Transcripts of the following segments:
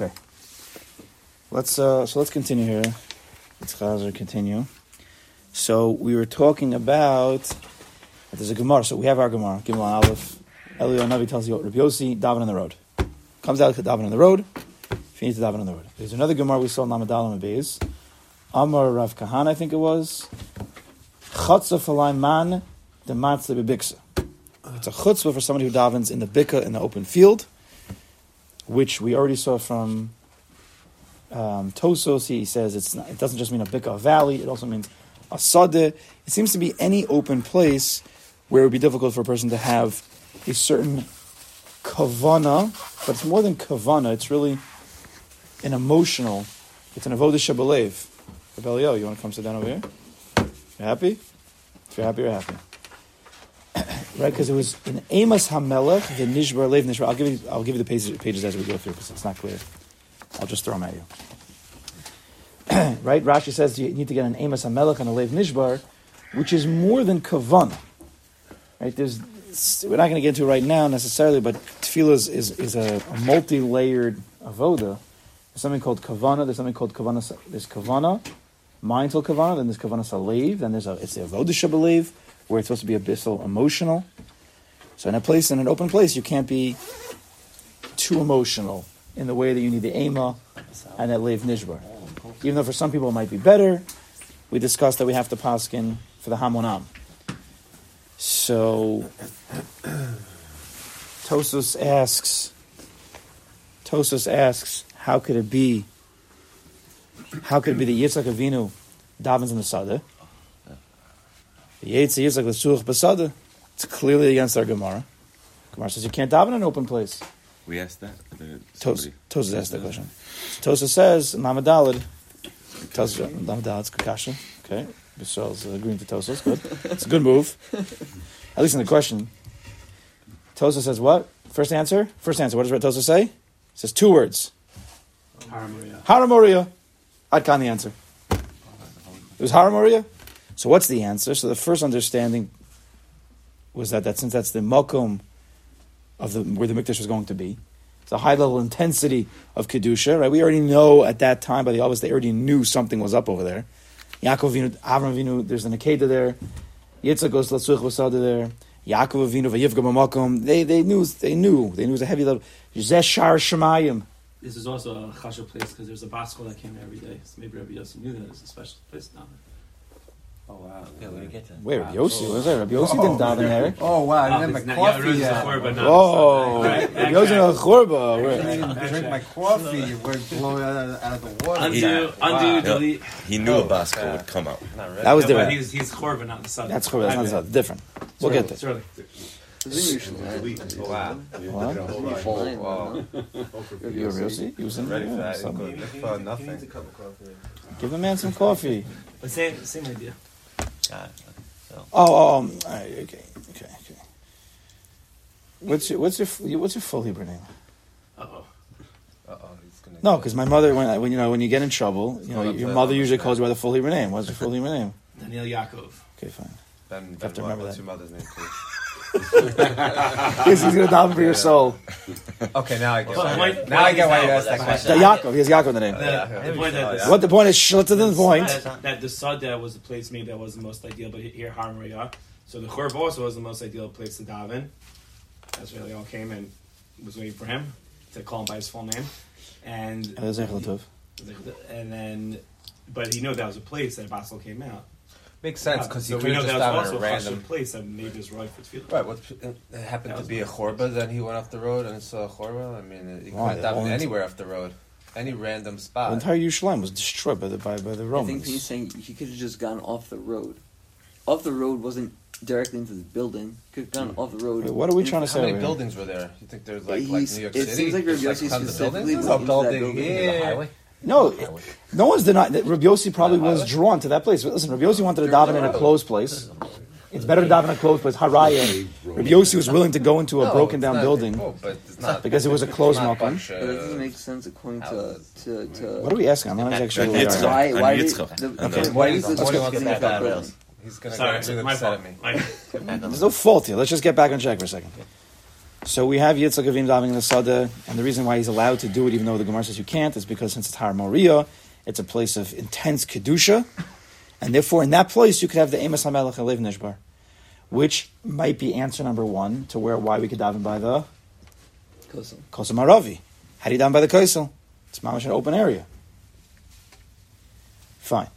Okay. Let's uh, so let's continue here. Let's continue. So we were talking about there's a Gemara. So we have our Gemara. Gimel Aleph. Elio Navi tells you Rabbi Yossi daven on the road. Comes out to daven on the road. If you need to daven on the road. There's another Gemara we saw in Lamadalam Abayz. Amar Rav Kahan, I think it was. Chatzah man the matzah. It's a chutzpah for somebody who davens in the bika in the open field, which we already saw from um, Tosos. He says not, it doesn't just mean a bika, valley. It also means a sadeh. It seems to be any open place where it would be difficult for a person to have a certain kavana, but it's more than kavana. It's really an emotional. It's an avodah shabalev. Rebelio, you want to come sit down over here? You happy? If you're happy, you're happy. Right? Because it was in Amos Hamelech, the Nishbar Lev Nishbar. I'll give you, I'll give you the pages, pages as we go through because it's not clear. I'll just throw them at you. right? Rashi says you need to get an Amos Hamelech and a Lev Nishbar, which is more than Kavanah. Right? There's, we're not going to get into it right now necessarily, but tefillah is, is, is a, a multi-layered avoda. There's something called kavana. There's something called kavana. There's kavana, mindful kavana. Then there's kavana salev. Then there's a it's the avoda shabalev, where it's supposed to be abyssal, emotional. So in a place, in an open place, you can't be too emotional in the way that you need the ema and that lev nishbar. Even though for some people it might be better, we discussed that we have to paskin for the hamonam. So Tosus asks. Tosus asks, how could it be? How could it be that Yitzchak Avinu davens in the Sada? The Yitzchak Yitzchak Lesuch Basada. It's clearly against our Gemara. Gemara says you can't daven in an open place. We asked that. Tosus Tosus asked that question. Tosus says Mamadalid. Tosus Mamadalid. It's Kakasha. Okay, Bishal's uh, agreeing to Tosus. Good. It's a good move. At least in the question. Tosa says what? First answer? First answer. What does Tosa say? It says two words. Haramoria. Haramoria. I'd the answer. It was Haramoria. So what's the answer? So the first understanding was that, that since that's the makom of the where the mikdash was going to be, it's a high level intensity of kedusha. Right? We already know at that time by the Elvis they already knew something was up over there. Yaakov Avinu, Avram Avinu, there's an Akeda there. Yitzchak goes Latzuch Vasada there. Yaakov Avinu Vayivga B'makom. They they knew they knew they knew it was a heavy level. Zeh Shar Shemayim. This is also a chashuv place because there's a basketball that came there every day. So maybe Rabbi Yossi knew that it's a special place down Oh wow. Yeah, where do you get that? Wait, Rabbi Yossi was there? Oh, Rabbi Yossi oh. didn't daven there. Oh wow, I there. didn't have my coffee Rosh yet. Hashanah, but not- Whoa, Right, Rabbi Yossi in a churba. I Where- didn't drink my coffee. We're blowing out of, out of the water. Undo, undo, delete. He knew a basket would come out. That was different. he's he's chorba, not the sun. That's churba. That's not I that's different. We'll get it's there. early. Wow. What? Oh, wow. Rabbi Yossi, he was in Ready for that? some- Good nothing. Give the man some coffee. But same same idea. God. Oh, oh, um, all right, okay, okay, okay. What's your what's your what's your full Hebrew name? Uh oh. Uh oh, he's gonna. No, because my mother, when, I- when you know when you get in trouble, you know your the- mother usually calls you by the full Hebrew name. What's your full Hebrew name? Daniel Yaakov. Okay, fine. Ben, have ben to what- remember what's that. your mother's name, please? He's, he's gonna daven for your soul. Okay, now I get. Well, why, point- now I get why you asked that question. The Yaakov, he has Yaakov in the name. The, the point that the, What the point is? Shut to the point. that, that the Sada was the place maybe that was the most ideal, but here Harmaria. So the Chorb also was the most ideal place to daven. That's where they all came and was waiting for him to call him by his full name, and and then, but he knew that was a place that Basel came out. Makes sense because he so could we have just that was also a a random. random place that maybe is right for tefillah. Right, what it happened to be a my- chorba, then he went off the road and saw a chorba. I mean, he could have The davened only- anywhere off the road, any random spot. The spot. entire Yerushalayim was destroyed by the by, by the I think he's saying he could have just gone off the road. Off the road wasn't directly into the building. Could have gone off the road. Wait, what are we trying to say? How say? many buildings were there? You think there's like, like New York it City? seems like There's, Rabbi Yossi tons of specifically buildings? went There's a into that building building. here. No, no one's denying that Rabbi Yossi probably was drawn to that place. But listen, Rabbi Yossi wanted to daven in a closed place. It's better to daven in a closed place. Haraya. Rabbi Yossi was willing to go into a No, broken down not- building. oh, but it's not, Because it was a closed it's not Malcolm. bunch, But it doesn't make sense according to to, to What are we asking? I'm not actually. And where we Yitzchak. are. why And why did the, okay, why is go the to getting that that rails. He's gonna Sorry, go really my upset fault. at me. There's no fault here. Let's just get back on track for a second. So we have Yitzchak Avim davening in the Sada, and the reason why he's allowed to do it, even though the Gemara says you can't, is because since it's Har Moria, it's a place of intense kedusha, and therefore in that place you could have the Amos Hamelech Alev Nishbar, which might be answer number one to where why we could daven by the. Kosel Maravi. How do you daven by the Kosel? It's mamash an open area. Fine.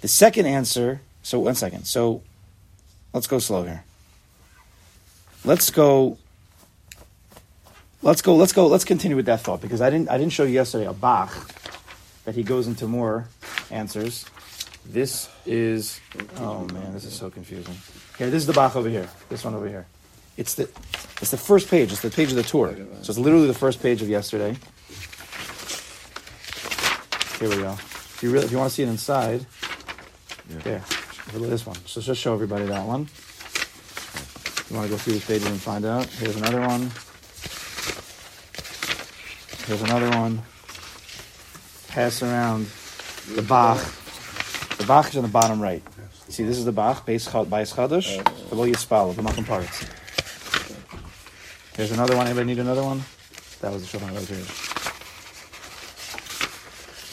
The second answer. So one second. So let's go slow here. Let's go. Let's go. Let's go. Let's continue with that thought because I didn't. I didn't show you yesterday a Bach that he goes into more answers. This is. Oh man, this is so confusing. Here, this is the Bach over here. This one over here. It's the. It's the first page. It's the page of the tour. So it's literally the first page of yesterday. Here we go. If you really, if you want to see it inside, there. Look this one. So just show everybody that one. You want to go through the pages and find out? Here's another one. Here's another one. Pass around the Bach. The Bach is on the bottom right. See, this is the Bach, Beis Chadash, below Yispal, the makom parts. Here's another one. Anybody need another one? That was the Shulchan Aruch page.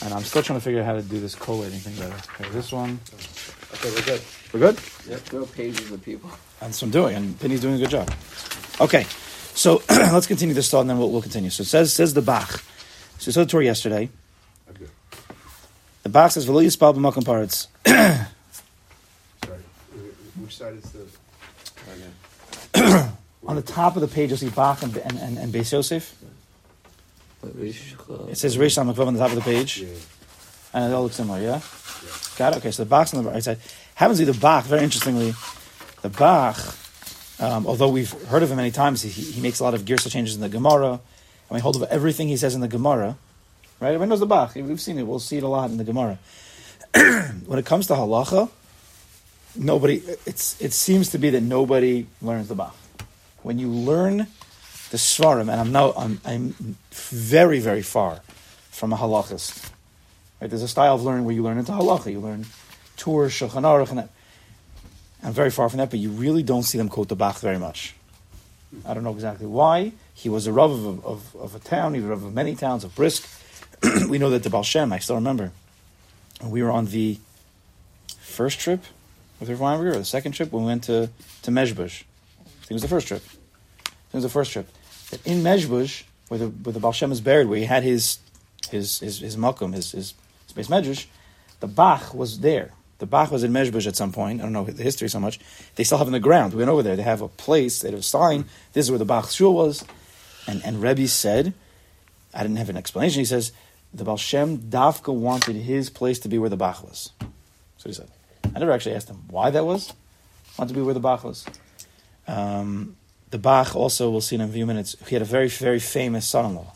And I'm still trying to figure out how to do this collating thing better. Okay, this one. Okay, we're good. We're good? Yep. Throw pages of people. That's what I'm doing, and Penny's doing a good job. Okay, so let's continue this thought, and then we'll, we'll continue. So it says says the Bach. So we saw the tour yesterday. The Bach says "V'lo yispal b'makom parts." Sorry. Which side is the? On the top of the page, you'll see Bach and and, and, and Beis Yosef. It says Lamed on the top of the page, Yeah. and it all looks similar. Yeah, got it. Okay, so the Bach's on the right side. Happens to be the Bach. Very interestingly, the Bach. Um, although we've heard of him many times, he, he makes a lot of Girsa changes in the Gemara, I mean, hold of everything he says in the Gemara. Right? Everyone knows the Bach. We've seen it. We'll see it a lot in the Gemara. when it comes to halacha, nobody. It's it seems to be that nobody learns the Bach. When you learn the Svarim, and I'm now I'm, I'm very very far from a halachist. Right? There's a style of learning where you learn into halacha. You learn Tur, Shulchan Aruch, and that. I'm very far from that, but you really don't see them quote the Bach very much. I don't know exactly why. He was a rav of, of, of a town. He was a rav of many towns of Brisk. we know that the Baal Shem, I still remember, we were on the first trip with Rav Weinberger, or the second trip when we went to, to Mezhbush. I think it was the first trip. It was the first trip. That in Mezhbush, where the, where the Baal Shem is buried, where he had his his his, his his, his space medrash, the Bach was there. The Bach was in Mezhbush at some point. I don't know the history so much. They still have in the ground. We went over there. They have a place. They have a sign. This is where the Bach shul was. And and Rebbe said, I didn't have an explanation. He says the Baal Shem Dafka wanted his place to be where the Bach was. So he said. I never actually asked him why that was. Wanted to be where the Bach was. Um, the Bach also, we'll see in a few minutes, he had a very, very famous son-in-law.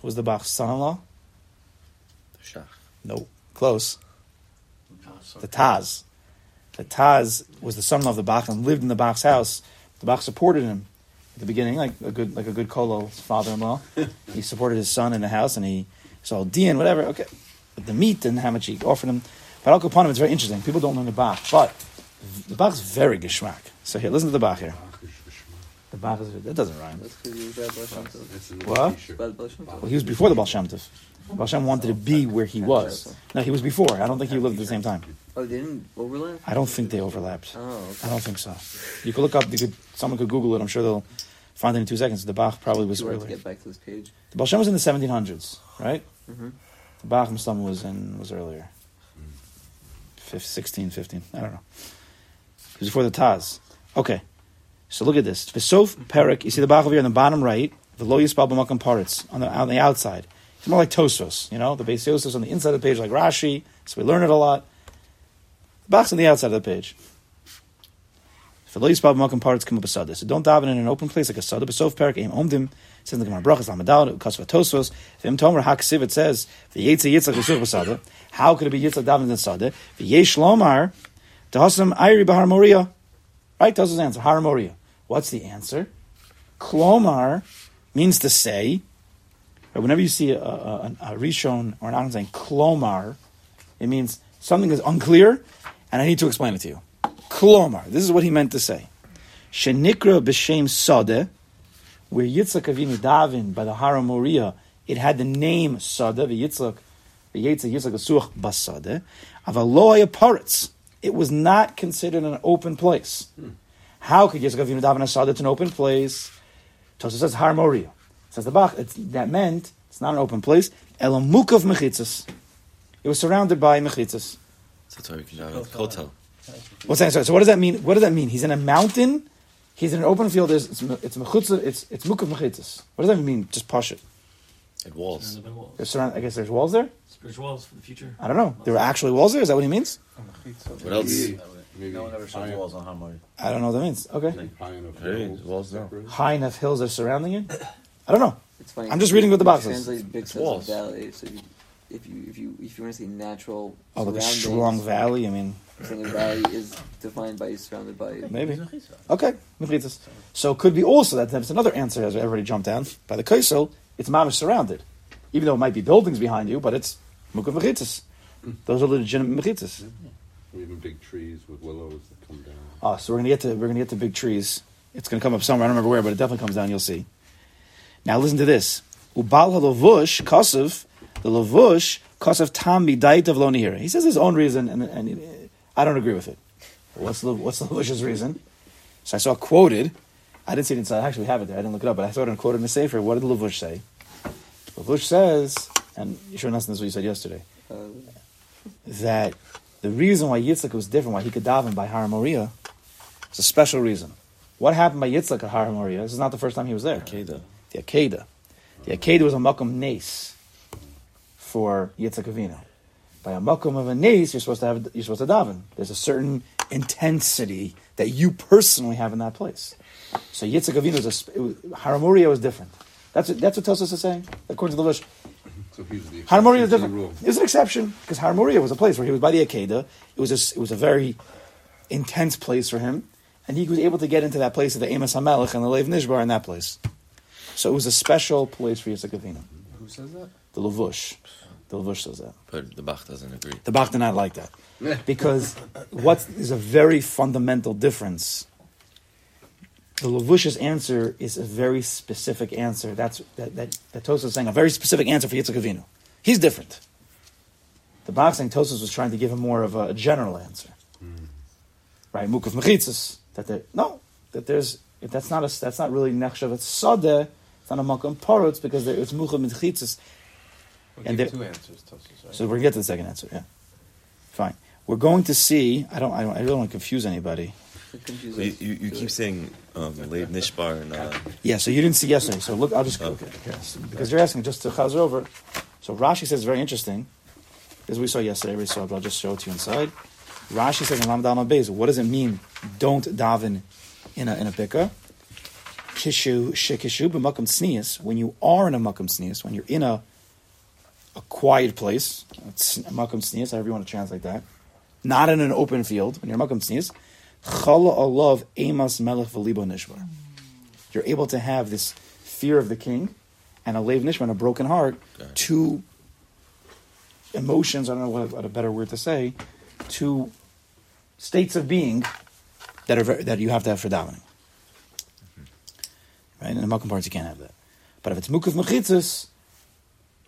Who was the Bach's son-in-law? The Shach. No, close. The Taz. The Taz was the son-in-law of the Bach and lived in the Bach's house. The Bach supported him at the beginning, like a good, like a good Kolo's father-in-law. he supported his son in the house, and he saw Dian, whatever. Okay, but the meat and how much he offered him. But Al Kapanim, it's very interesting. People don't know the Bach, but the Bach's very geschmack. So here, listen to the Bach here. The Bach is that doesn't rhyme. That's because he was bad Baal Shem Tov. That's an What? t-shirt. Bad Baal Shem Tov. Well, he was before the Baal Shem Tov. Baal Shem wanted to be where he was. No, he was before. I don't think he lived at the same time. Oh, they didn't overlap? I don't think they overlapped. Oh, okay. I don't think so. You could look up. You could. Someone could Google it. I'm sure they'll find it in two seconds. The Bach probably was You wanted to earlier. get back to this page. The Baal Shem was in the 1700s, right? Mm-hmm. The Bach Muslim was in was earlier. Fif- 16, 15. I don't know. It was before the Taz. Okay. So look at this. Vesof Perik. You see the Bach over here on the bottom right. The Lo Yisbal B'Makam Paritz on the on the outside. It's more like Tosfos. You know, the Beis Yosef's on the inside of the page, like Rashi. So we learn it a lot. The Bach's on the outside of the page. So don't daven in an open place like a sada. Besof Perik Aim Omdim. Says the Gemara Brachas Lamadal Kasva Tosfos. V'im Tomer Haksiv. It says the Yitzah Yitzchak Yisuf B'Sada. How could it be Yitzchak daven in sada? V'yesh Lomar. Tehasam Ayri Bahar Moria. Right? His answer. Har Moria. What's the answer? Klomar means to say. But whenever you see a, a, a Rishon or an Aron saying Klomar, it means something is unclear, and I need to explain it to you. Klomar. This is what he meant to say. Shenikra b'shem sadeh. where Yitzchak Avinu Davin by the Hara Moriah, it had the name Sada, the Yitzchak, the Yitzchak Yitzchak Asuach Basade, Avaloya Paritz. It was not considered an open place. Hmm. How could Yitzchak Avinu Davin Sada to an open place? Tosa says Har Moriah. Says the Bach, it's, that meant it's not an open place. Elamuk of Mechitzas. It was surrounded by Mechitzas. So that's why we can have a hotel. What's that? Sorry, So what does that mean? What does that mean? He's in a mountain. He's in an open field. There's, it's it's mechutza. It's it's mukav mechitzas. What does that mean? Just push it. And walls. Surrounded by walls. There's I guess there's walls there. Spiritual walls for the future. I don't know. There were actually walls there. Is that what he means? What else? Maybe No one ever shows walls on Hamari. I don't know what that means. Okay. High enough Hey, hills, walls now. High enough hills are surrounding it. I don't know. It's funny. I'm just reading what the Bach says. Translate big says walls. valley. So if you, if you if you if you want to say natural Oh, like a strong valley. I mean, saying a valley is defined by surrounded by. maybe. Okay. Mechitzas. So it could be also that that's another answer as everybody jumped down by the kaisel. It's mamish surrounded, even though it might be buildings behind you, but it's mukav mechitzas. Those are legitimate mechitzas. Even big trees with willows that come down. Oh, so we're gonna get to we're gonna get to big trees. It's gonna come up somewhere. I don't remember where, but it definitely comes down. You'll see. Now listen to this. Ubal halavush kasav the lavush kasav tam midait of lonihira. He says his own reason, and, and I don't agree with it. What's the what's the lavush's reason? So I saw quoted. I didn't see it inside. I actually have it there. I didn't look it up, but I saw it quoted in the sefer. What did the lavush say? Lavush says, and Yeshua Nassim, is what you said yesterday Uh, that the reason why Yitzchak was different, why he could daven by Har Moriah, is a special reason. What happened by Yitzchak at Har Moriah? This is not the first time he was there. Akeda. The Akedah. The Akedah was a makom nes for Yitzchak Avinu. By a makom of a nes, you're supposed to have you're supposed to daven. There's a certain intensity that you personally have in that place. So Yitzchak Avinu was a was, Har was different. That's what, that's what Tosos is saying according to the Lush. So he's the Har Moriah is exception to the different. rule. It was an exception because Har was a place where he was by the Akedah. It was a, it was a very intense place for him, and he was able to get into that place of the Amos Hamelech and the Lev Nishbar in that place. So it was a special place for Yitzhak Avinu. Who says that? The Lavush, the Lavush says that. But the Bach doesn't agree. The Bach did not like that because what is a very fundamental difference. The Lavush's answer is a very specific answer. That's that that, that Tosa is saying a very specific answer for Yitzhak Avinu. He's different. The Bach saying Tosos was trying to give him more of a, general answer, hmm. right? Mukav mechitzas that there, no that there's if that's not a that's not really nechshav it's sadeh it's not a makam parutz because there, it's mukav mechitzas We'll And give there- two answers, Tosus, right? so we're gonna get to the second answer. Yeah, fine. We're going to see. I don't. I don't. I really don't want to confuse anybody. it confuses you, you, you keep saying um, Leib Nishbar and uh, Yeah. So you didn't see yesterday. So look, I'll just Okay. okay. Yes, because you're asking just to chazer over. So Rashi says very interesting. As we saw yesterday, we saw. But I'll just show it to you inside. Rashi says in Lam Dalma Beis, what does it mean? Don't daven in a in a bika. Kishu shekishu b'makam tznius. When you are in a makam tznius, when you're in a a quiet place, makam tznius, however you want to translate that, not in an open field. When you're makam tznius, chala alav emas melech v'libo nishvar. You're able to have this fear of the king and a lev nishma, a broken heart, it. two emotions. I don't know what, what a better word to say. Two states of being that are very, that you have to have for davening. Right? In the makom parts, you can't have that. But if it's mukav mechitzas,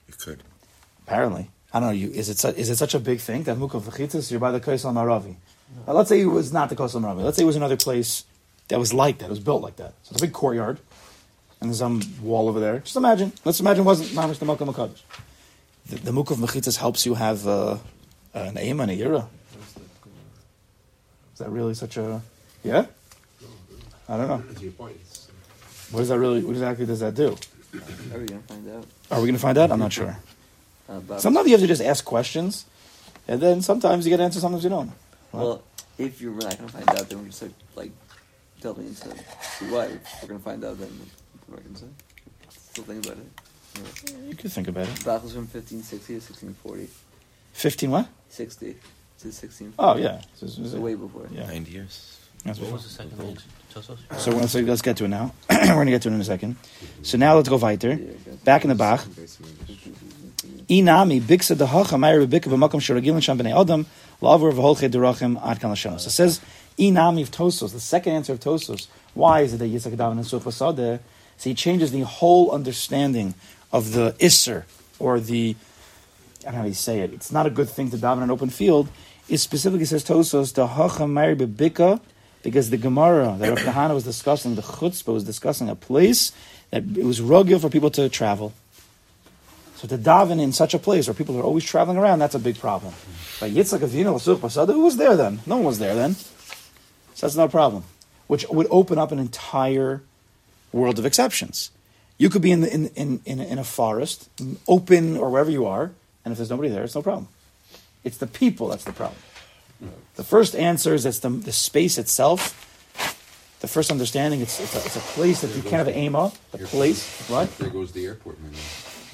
you could. apparently, I don't know. You is it su- is it such a big thing that mukav mechitzas? You're by the Kaisal Maravi. Now, let's say it was not the Kaisal Maravi. Let's say it was another place that was like that. It was built like that. So it's a big courtyard, and there's some wall over there. Just imagine. Let's imagine it wasn't mamish the Makom Makadosh. The, the mukav mechitzas helps you have uh, an aim and a yira. Is that really such a yeah? I don't know. That's your point. It's- What does that really? What exactly does that do? Are we gonna find out? Are we going to find out? I'm not sure. Uh, Sometimes you have to just ask questions, and then sometimes you get an answers, sometimes you don't. Well, if you're not gonna find out, then we're just like, like delving into why we're gonna find out. Then we're not gonna say. Still think about it. You could think about it. Bach was from 1560 to 1640. 15 what? 60 to 1640. Oh, yeah. So, so- So way before. Yeah. 90 years. That's What was the second? Tosos? so let's, get to it now. We're going to get to it in a second. So now let's go weiter. Back in the Bach. Inami biksa dehacha mayra bika b'makom shiragilin sham b'nei adam la'avur v'holche derachim ad kan. So it says Inami of Tosos, the second answer of Tosos. Why is it that Yitzchak daven and Sufa Sadeh? So he changes the whole understanding of the isser or the I don't know how you say it. It's not a good thing to daven in an open field. It specifically says Tosos the hacham mari bebika because the Gemara that Rav Kahana was discussing, the chutzpah was discussing a place that it was rugged for people to travel. So to daven in such a place where people are always traveling around, that's a big problem. But Yitzchak Avinu L'such Basada, who was there then? No one was there then. So that's no problem. Which would open up an entire world of exceptions. You could be in, the, in, in, in, in a forest, open or wherever you are, and if there's nobody there, it's no problem. It's the people that's the problem. The first answer is it's the, the space itself. The first understanding, it's, it's, a, it's a place that you can't have an aim of. The place, what? There goes the airport man.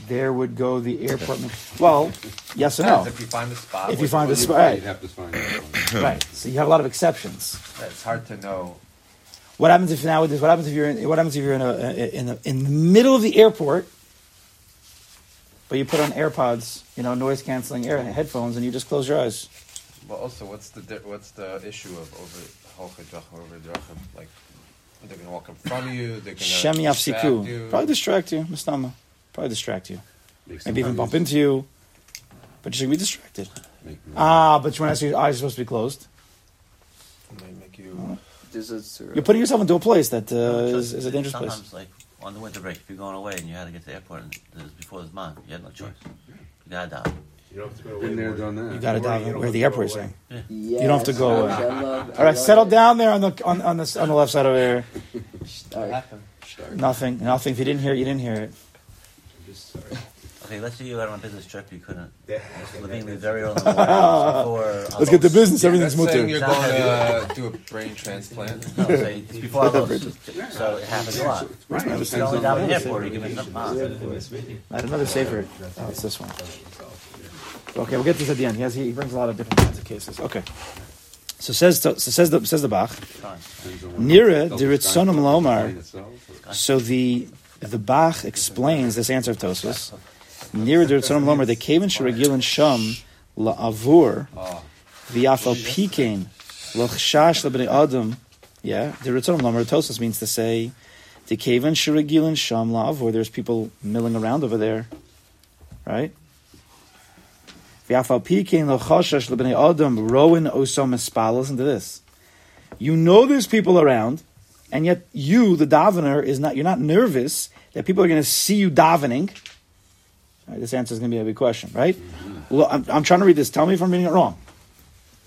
There would go the airport. man- Well, yes or no. If you find the spot, If you find the spot, right. You'd have to find it. Right. So you have a lot of exceptions. it's hard to know. What happens if nowadays? What happens if you're in? What happens if you're in a in a, in the middle of the airport, but you put on AirPods, you know, noise canceling air headphones, and you just close your eyes? Well, also, what's the di- what's the issue of over holchadach over drachim? Like, they're gonna walk in front of you. They're gonna Shemi distract you. Probably distract you, Mustama. Probably distract you. Make Maybe even bump into you. But you should be distracted. Make noise. Ah, but when I say your eyes are supposed to be closed, It might make you. There's a sur- you're putting yourself into a place that uh, No, is, is a dangerous place. Sometimes, like on the winter break, if you're going away and you had to get to the airport and it was before the man, you had no choice. You gotta down. You don't have to go Been there, done that. You got to Don't you dive don't where have the to airport's go away. saying. Yes, You don't have to go, I uh, love- I All right, love settle it. down there on the on, on the on the left side over there. All right. Nothing, nothing. If you didn't hear it, you didn't hear it. I'm just sorry. Okay, let's say you went on a business trip, you couldn't. Yeah. Levine leaves very early morning before. Let's get to business. Yeah, Everything's that's saying mutter. you're going to do a brain transplant. No, say it's before I So it happens a lot. Right. If Depends you're only down the in the airport, you give it enough miles. I had another sefer. Oh, it's this one. Okay, we'll get this at the end. He, has, he brings a lot of different kinds of cases. Okay. So says so says the says the Bach. Nira diritzonim lomar. So the the Bach explains this answer of Tosus. Nira diritzonim lomar. They The kaven shiragilin sham la'avur v'afal pikein l'chshash lebnei adam. Yeah, diritzonim lomar. Tosus means to say the kaven shiragilin sham la'avur. There's people milling around over there, right? V'afal pikein l'chshash lebnei adam roin osom espal. Listen to this. You know there's people around, and yet you, the davener, is not. You're not nervous that people are going to see you davening. Right, this answer is going to be a big question, right? Well, I'm, I'm trying to read this. Tell me if I'm reading it wrong.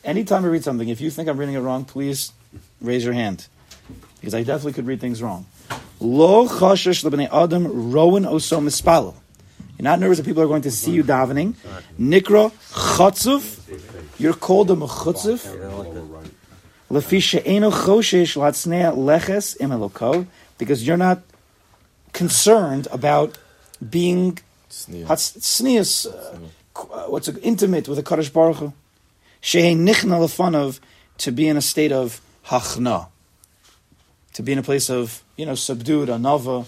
Anytime I read something, if you think I'm reading it wrong, please raise your hand, because I definitely could read things wrong. Lo chashish lebnei adam rowan osom mispalo. You're not nervous that people are going to see you davening. Nikra chotzuv. You're called a mechutzuv. Lefi she'eno choshesh latzneya leches because you're not concerned about being Sneer. uh, uh, what's it, intimate with a Kadosh Baruch Hu. She'ei nichna lefanov, to be in a state of hachna, to be in a place of, you know, subdued, anava.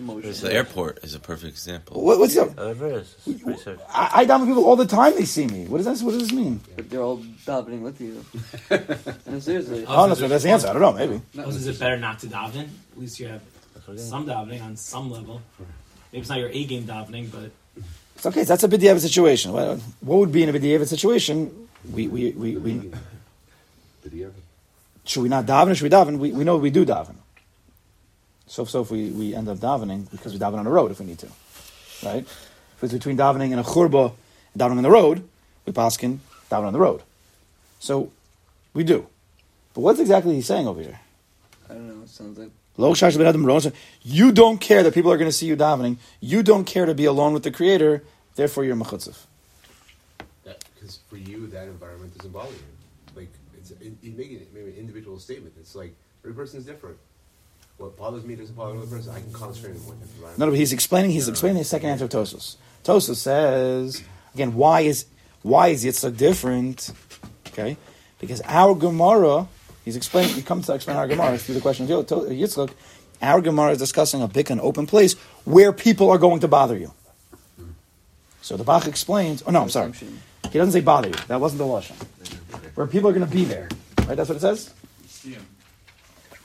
Emotion. The airport is a perfect example. What, what's up? Oh, Whatever it is. I, I daven people all the time, they see me. What does, that, what does this mean? But they're all davening with you. no, seriously. Oh, Honestly, that's the answer. I don't know, maybe. Also, is it better not to daven? At least you have That's what it is. some davening on some level. Maybe it's not your A game davening, but It's okay, that's a b'diavad situation. What what would be in a b'diavad situation? We, we, we, we, Did he ever? should we not daven or should we daven? We, we know we do daven. So so if we, we end up davening because we daven on the road if we need to, right? If it's between davening and a churba and davening on the road, we paskin daven on the road. So we do. But what's exactly he saying over here? I don't know. It sounds like Lo ben adam. You don't care that people are going to see you davening. You don't care to be alone with the Creator. Therefore, you're mechutzav. Because for you, that environment doesn't bother you. Like, it's, it, you make it maybe an individual statement. It's like, every person is different. What bothers me doesn't bother another person. I can concentrate on one environment. No, no, but he's explaining. He's explaining the second answer of Tosos. Tosos says again, why is why is Yitzchak different? Okay, because our Gemara, he's explaining. He comes to explain our Gemara through the question of Yo- To- Yitzchak. Our Gemara is discussing a big and open place where people are going to bother you. So the Bach explains. Oh no, I'm sorry. He doesn't say bother you. That wasn't the lashon. Where people are going to be there, right? That's what it says.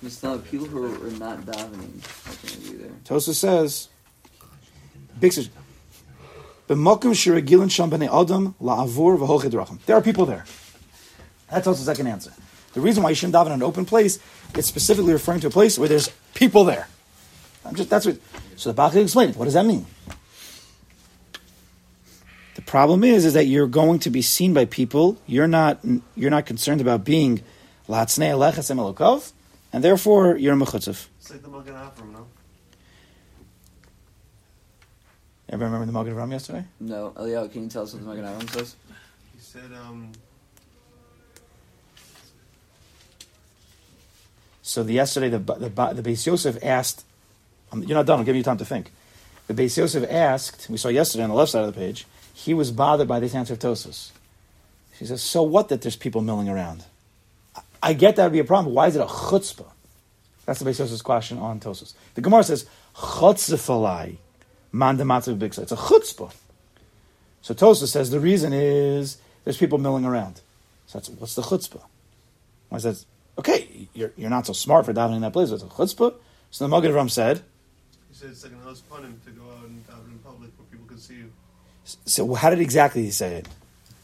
It's not people who are not davening. Tosa says. There are people there. That's also the second answer. The reason why you shouldn't daven in an open place, it's specifically referring to a place where there's people there. I'm just that's what. So the Bach explained. What does that mean? The problem is, is that you're going to be seen by people. You're not. You're not concerned about being la'atznei aleches and therefore you're a mechutzav. It's like the Magen Avram, no? Everybody remember the Magen Avraham yesterday? No, Eliyahu, can you tell us what the Magen Avraham says? He said, um, So the yesterday the the the Beis Yosef asked, um, "You're not done. I'll give you time to think." The Beis Yosef asked. We saw yesterday on the left side of the page. He was bothered by this answer of Tosus. She says, "So what that there's people milling around? I- get that would be a problem. Why is it a chutzpah?" That's the Beis question on Tosus. The Gemara says, "Chutzphalai man dematzav bigsa." It's a chutzpah. So Tosus says the reason is there's people milling around. So that's what's the chutzpah? I said, okay, you're, you're not so smart for davening in that place. It's a chutzpah. So the Magen Avraham said, he said it's like an house him to go out and daven in public where people can see you. so how did exactly he say it?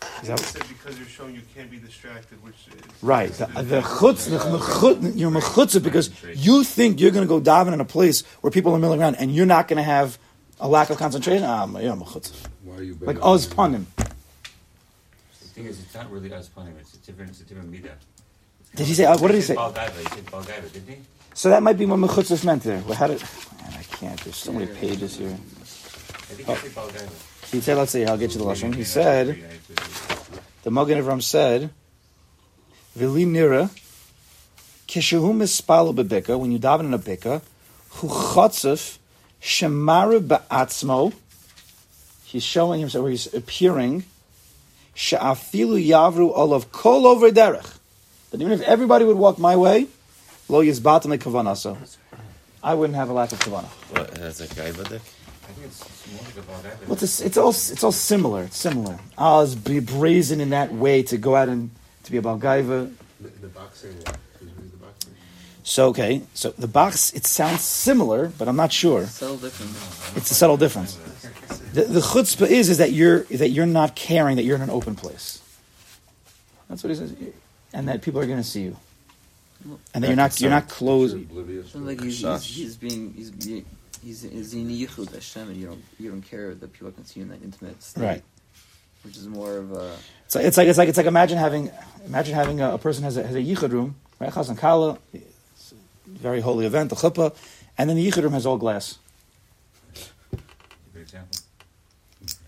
Is He that- said because you're showing you can't be distracted, which is right. The, the chutz, the mechut, you're mechutza because you think you're going to go daven in a place where people are milling around and you're not going to have a lack of concentration. Ah, yeah, mechutza. Why are you Like banging Oz panim. The thing is, it's not really us punning. It's a different, it's a different midah. Did he say, uh, what did he say? Balgaiva. He said Balgaiva, didn't he? So that might be what mechutza meant there. Well, how did, man, I can't. There's so many pages here. I think he said Balgaiva. He said, let's see, I'll get you the lashon. He said, the Magen Avram said, "Vili nira kishehu mispalo bebika when you daven in a bika, hu chotzef shemaru ba'atzmo." He's showing himself, where he's appearing. Sha'afilu yavru olav kol over derech. That even if everybody would walk my way, lo yizbatim kavanasa. I wouldn't have a lack of kavanah. What, has a guy with it? I think it's, it's more like a Balgaiva. Well, it's, it's all it's all similar. It's similar. Oz be brazen in that way to go out and to be a balgaiva. The, the Bach saying what? Who's who's the Bach saying? So okay, so the Bach it sounds similar, but I'm not sure. Subtle. It's a subtle difference. The, the chutzpah is is that you're that you're not caring that you're in an open place. That's what he says, and that people are going to see you, and that you're not you're not You're closed. oblivious. It's not like he's, he's, he's being he's being he's, he's in yichud Hashem, and you don't you don't care that people can see you in that intimate state, Right. Which is more of a It's like it's like it's like it's like imagine having imagine having a, a person has a has a yichud room, right? Chazan kala, it's a very holy event, the chuppah, and then the yichud room has all glass. Good example.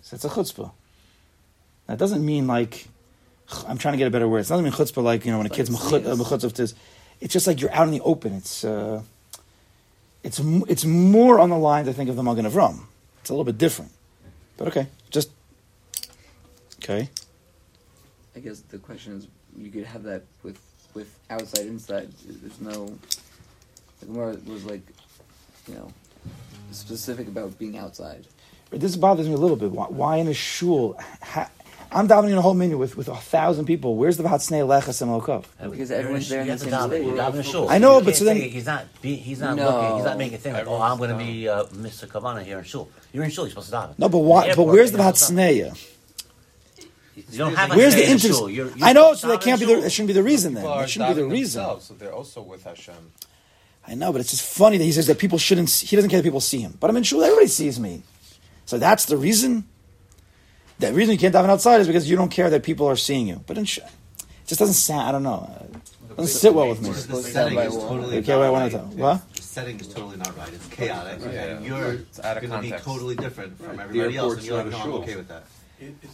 So it's a chutzpah. That doesn't mean like I'm trying to get a better word. It doesn't mean chutzpah like you know when a Like kid's it's mechut- uh, yes. mechutzav tis. It's just like you're out in the open. It's uh, it's it's more on the lines I think of the Magen of Rum. It's a little bit different, but okay, just okay. I guess the question is, you could have that with with outside, inside. There's no. The Gemara was like, you know, specific about being outside. But this bothers me a little bit. Why, why in a shul? Ha, I'm davening in a whole menu with, with a thousand people. Where's the Vatsnei Lechas and Melokov? Because everyone's there in you the to same daven. state. Davening shul. I know, You but can't so then- he's not. Be, he's not No. looking. He's not making a thing like, oh, I'm going to be uh, Mr. Kavana here in shul. You're in shul. You're supposed to daven. No, but In why? But where's the you're supposed to daven. Vatsneya? You don't have Where's the interest? You're- you're I know, so that can't be the. shul. That shouldn't be the reason then. It shouldn't be the reason. so they're also with Hashem. I know, but it's just funny that he says that people shouldn't. See, he doesn't care that people see him. But I'm in shul. Everybody sees me. So that's the reason. The reason you can't daven outside is because you don't care that people are seeing you. But in shul, it just doesn't sound. I don't know. It doesn't sit well with me. The setting is totally Okay, not wait, I wanna right. what? The setting is totally not right. It's chaotic. Yeah. And you're It's out of going to be totally different from Right. Everybody else, and you're like, not no, a I'm okay with that.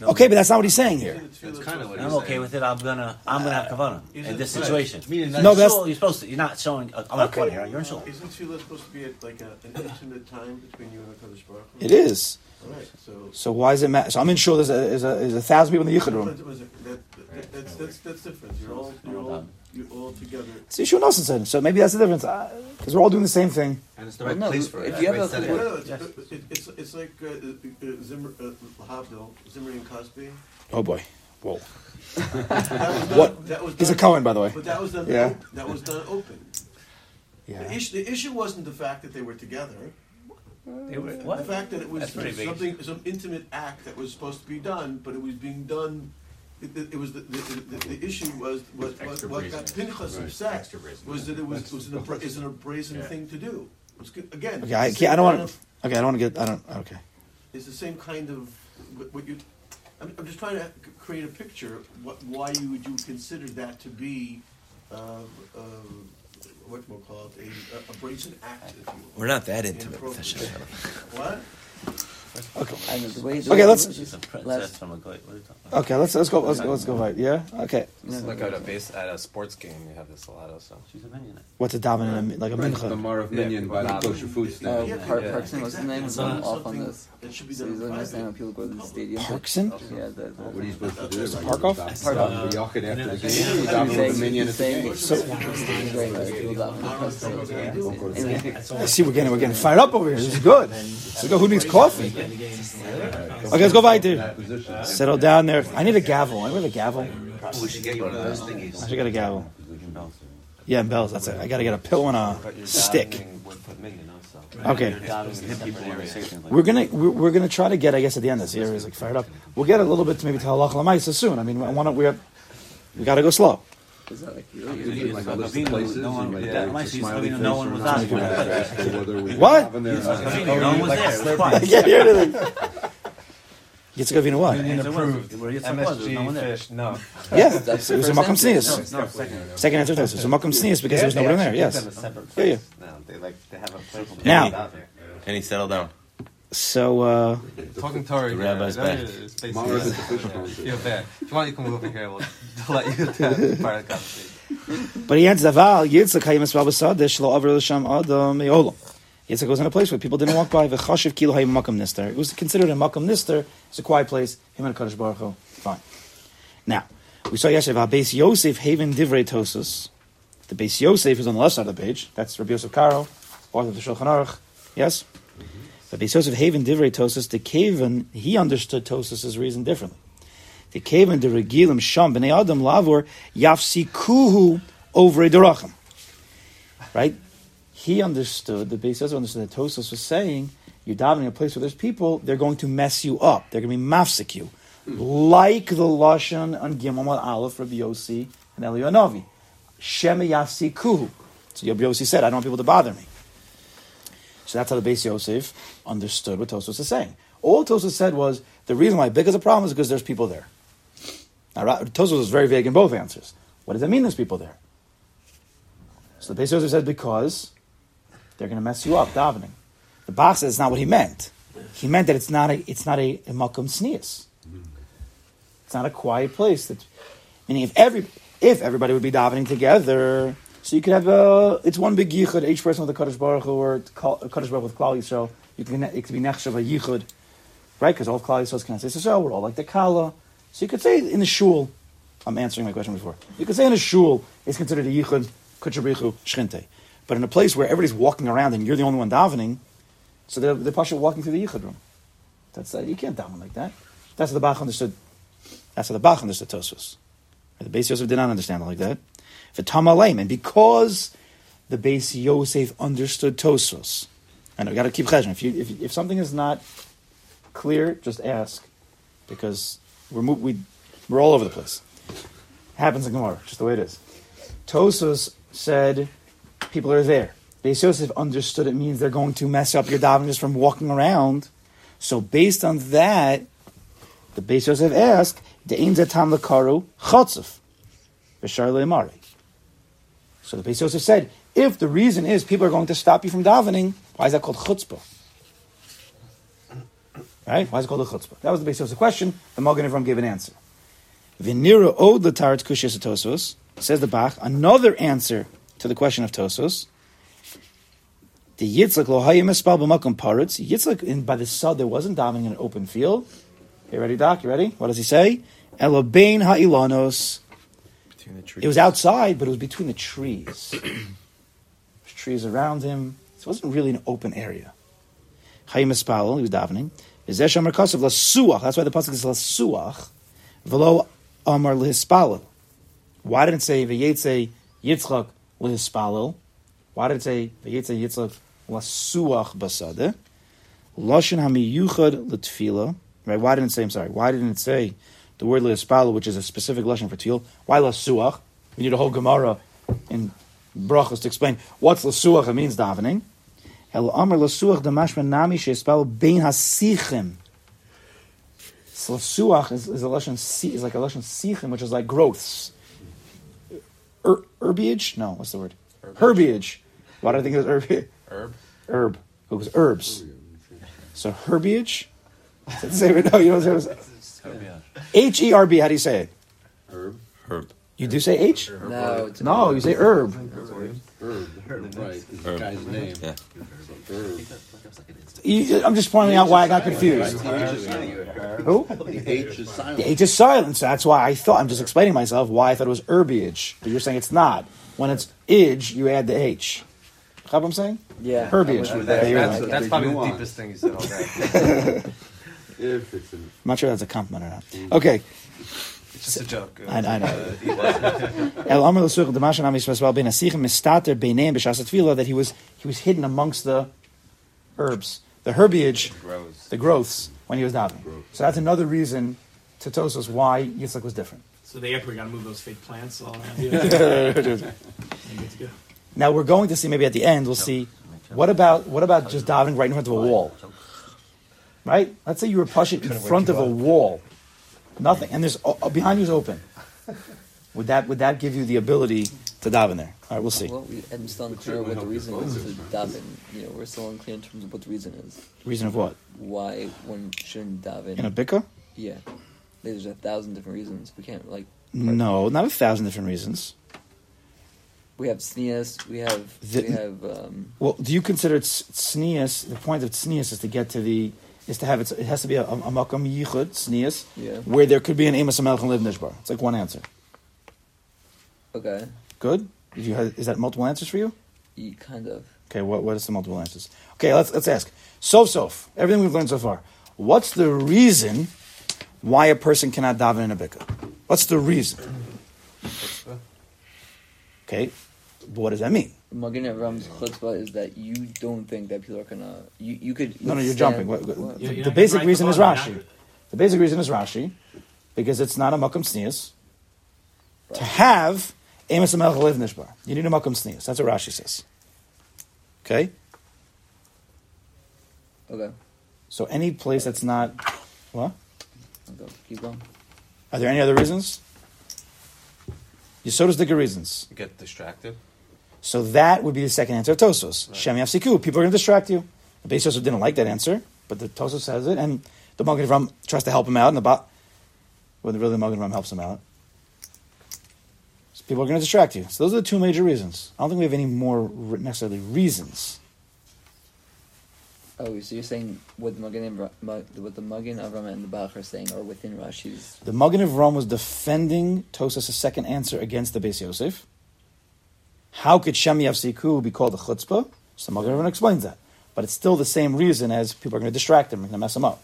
Okay, but that's not what he's saying here. That's kind of what I'm he's okay saying. with it. I'm gonna. I'm gonna have kavana in this situation. Meaning No, that's- Shul, you're supposed to. You're not showing. Uh, I'm not okay. here. You're in shul. Isn't Tefillah supposed to be at like a, an intimate time between you and HaKadosh Baruch Hu? It is. All right, so... So why does it matter? So I'm in shul. There's a, there's a, there's a thousand people in the yichud room. But- but that- that- That's, that's, that's different. You're all, you're all, you're all together. See, Shul Nelson. So maybe that's the difference. Because we're all doing the same thing. and it's the Well, right no, place for it. if It's you have a- setting. No, it's, it, it's, it's like uh, uh, Zimmer, uh, Lahabdil, Zimri and Kozbi. Oh boy. Whoa. That done, What? That was He's a Cohen, by the way. But that was done. Yeah. That was done open. Yeah. The, issue, the issue wasn't the fact that they were together. They were, The what? fact that it was That's pretty big. something, some intimate act that was supposed to be done, but it was being done. It, it, it was the, the, the, the issue was was, was Extra what got brazen. Pinchas Right. upset Extra brazen. was that it was was an the abra- is an a Yeah. thing to do. It was good. again. Okay, I it's the can't. I same don't kind want. of- Okay, I don't want to get. I don't. Okay. It's the same kind of what, what you. I'm, I'm just trying to c- create a picture. What why you would you consider that to be, uh, uh, what we'll call it a, a brazen act? If you will. We're not that intimate with Inappropriate. What? Okay. I know the way. The Okay, let's- it was She's a just princess last- from a goy. What are you talking about? Okay. Let's let's go. Let's go. Let's go right. Yeah. Okay. It's like at a base at a sports game, you have this a lot also. She's a minyan. Eh? What's a davening? Like a Right, the. Mar of Yeah, Minyan by the kosher food stand. Yeah, Park, yeah. Parkson, what's his name? Was Exactly. going off on this. That should be So done he's in understanding people go to the stadium. Parkson. Yeah, the, the, What are you supposed to do? Like, Park off? Park off. After the game. You He's daven with saying- the minyan he's at the game. it's very nice. People daven with us, so, I see we're getting we're getting fired up over here. This is good. Let's. Who needs coffee? Okay, let's go right there. Settle down there. I need a gavel. I have a gavel. We should get you one of those thingies. I should get a gavel. Yeah, and bells. That's it. I got to get a pillow and a stick. davening with the minyan also. Okay. You're davening hit people when they say things like We're gonna we're, we're gonna try to get. I guess at the end, this area is like fired up. We'll get a little bit to maybe to halach lamaisa soon. I mean, I want to. We have, we got to go slow. Is that like You really? get like a list of places. No one- and you yeah, write my the she's smiley no one was asking not. about Ask them whether we What? have in there or not. Oh, no one was there. It was quiet. I can't hear anything. Yitzchak Avinu what? There was- Where Yitzchak was, there was no one there. fish, no. Yeah, That's it was a the makam first answer. sneeze. No, second. Second answer, it was a makam sneeze because there was nobody in there. Yes. Yeah, yeah. No, they have a place. Now- Can he settle down? So uh, Talking Torah, The yeah, rabbi's that back. is basically- Mara the fish Yeah. pond. Feel bad. If you want, you can move over here. We'll let you have part of the conversation. But he answers, "Aval Yitzchak hayim es babasadish lo aver l'sham adam me'olam." Yitzchak was in a place where people didn't walk by. V'chashiv kilo hayim makam nister. It was considered a makam nister. It's a quiet place. Him and Kadosh Baruch Hu. Fine. Now we saw yesterday about Beis Yosef haven divrei tosus. The Beis Yosef is on the left side of the page. That's Rabbi Yosef Karo, author of the Shulchan Aruch. Yes. But Yosef haven divrei tosus. The Kavan he understood tosus' reason differently. The Kavan the regilim sham b'nei adam lavor yafsikuhu over a derachim. Right? He understood, the Beis Yosef understood that Tosos was saying, you're davening in a place where there's people, they're going to mess you up. They're going to be mafsik you. Like the Lashon on Gimel Aleph, Rabbi Yossi, and Eliyahu Novi. Shema yafsikuhu. So Rabbi Yossi said, I don't want people to bother me. So that's how the Beis Yosef understood what Tosos is saying. All Tosos said was, the reason why big is a problem is because there's people there. Now, Tosos was very vague in both answers. What does that mean there's people there? So the Beis Yosef said, because they're going to mess you up, davening. The Bach says it's not what he meant. He meant that it's not a, it's not a, a makom. It's not a quiet place. That, meaning, if every if everybody would be davening together, so you could have a, it's one big yichud, each person with a Kadosh Baruch Hu or Kadosh Baruch with Klal Yisrael. You can it could be nechshav a yichud, right? Because all Klal Yisrael can say Yisrael. We're all like the Kala. So you could say in the shul. I'm answering my question before. You could say in a shul it's considered a yichud, kutshabrichu, shchinte. But in a place where everybody's walking around and you're the only one davening, so they're, they're pasha walking through the yichud room. That's uh, you can't daven like that. That's how the Bach understood. That's how the Bach understood Tosfos. The Beis Yosef did not understand it like that. For Tamalaim, and because the Beis Yosef understood Tosfos, and I got to keep cheshbon. If if, if something is not clear, just ask, because we're we we're all over the place. Happens in Gemara, just the way it is. Tosos said people are there. Beis Yosef understood it means they're going to mess up your davening just from walking around. So based on that, the Beis Yosef asked, "De'in zatam lekaru chatzuf b'shar le'amari." So the Beis Yosef said, if the reason is people are going to stop you from davening, why is that called chutzpah? Right? Why is it called a chutzpah? That was the Beis Yosef question. The Magen Avram gave an answer. V'nira od l'taret kushis tosos says the Bach. Another answer to the question of tosos. The Yitzchak lo hayim espal b'makom paritz. Yitzchak in by the sod there wasn't davening in an open field. You ready, Doc? You ready? What does he say? Elobein ha'ilanos. Between the trees. It was outside, but it was between the trees. There's trees around him. So it wasn't really an open area. Hayim espal, he was davening. V'zeh shomer kasav lasuach. That's why the pasuk is lasuach. V'lo amar lehispalel. Why didn't it say v'yetze Yitzchak lehispalel? Why did it say Vayitze Yitzchak lasuach basade? Lashon hamiyuchad letfila. Right? Why didn't it say? I'm sorry. Why didn't it say the word le'espalo, which is a specific lashon for teal. Why lasuach? We need a whole gemara in brachos to explain what's lasuach. It means davening. El amar lasuach damashma nami she'espalo bein hasichim. So lasuach is, is a lashon si- is like a lashon sichim, which is like growths. Er, herbiage? No, what's the word? Herbiage. Why did I think it was herbiage? Herb. Herb. It was herbs. So herbiage. Does it say it? No, you don't say it. H E R B. How do you say it? Herb. Herb. You do say H? No, it's No, you say herb. Herb, right, is the Herb. guy's name. Yeah. Herb. You- I'm just pointing out why I got confused. Who? The H is silent. The H is silent, so that's why I thought. I'm just explaining myself why I thought it was herbage. but you're saying it's not. When it's ij, you add the H. Know what I'm saying? yeah. Herbiage. I'm with you There there. you go. That's, that's probably the deepest thing you said all day. If it's an I'm not sure that's a compliment or not. Okay. It's just a joke. Uh, I, I know. Uh, El Amar L'Such D'Mashan Am Yisrael Ben Asichim Mistater Beineim B'Shas Tefillah that he was he was hidden amongst the herbs, the herbiage, the growths when he was davening. So that's another reason to Tosos why Yitzchak was different. So the airport got to move those fake plants all around here. And good to go. Now we're going to see maybe at the end we'll see what about what about just davening right in front of a wall, right? Let's say you were pushing in front of a wall, nothing, and there's uh, behind you is open. Would that would that give you the ability to daven there? All right, we'll see. Well, we, I'm still unclear what the reason is to daven. You know, we're still unclear in terms of what the reason is. Reason of what? Why one shouldn't daven. In a bika? yeah. There's a thousand different reasons. We can't, like, No, not a thousand different reasons. we have tznius, we have, The- we have, um, Well, do you consider it tznius? The point of tznius is to get to the is to have it. It has to be a, a, a makom yichud tznius, Yeah. where there could be an amos amelch and liv nishbar. It's like one answer. okay, Good. Did you have, is that multiple answers for you? you kind of. Okay. What what is the multiple answers? Okay. Let's let's ask. Sof sof. Everything we've learned so far. What's the reason why a person cannot daven in a bika? What's the reason? Okay. But what does that mean? Magen Avram's chutzpah is that you don't think that people are gonna. You, you could. No, no, you're jumping. What, what- what? the, You're- you're basic reason right is Rashi. you're The basic reason is Rashi, because it's not a makom tznius. To have amos amelch liv nishbar, you need a makom tznius. That's what Rashi says. Okay, Okay, so any place that's not what? I'll go. Keep going. Are there any other reasons? Yisod's digger reasons. Get distracted. So that would be the second answer of Tosos. Shem Yafsiku. People are going to distract you. The Beis Yosef didn't like that answer, but the Tosos says it, and the Magen Avram tries to help him out, and the ba- well, really the Magen Avram helps him out. So people are going to distract you. So those are the two major reasons. I don't think we have any more re- necessarily reasons. Oh, so you're saying what the Magen Avram, Ma- what the Magen Avram and the Bach are saying are within Rashi's. The Magen Avram was defending Tosos' second answer against the Beis Yosef. How could Shem Yafsiku be called a chutzpah? So the Magen explains that. But it's still the same reason as people are going to distract him, and going to mess him up.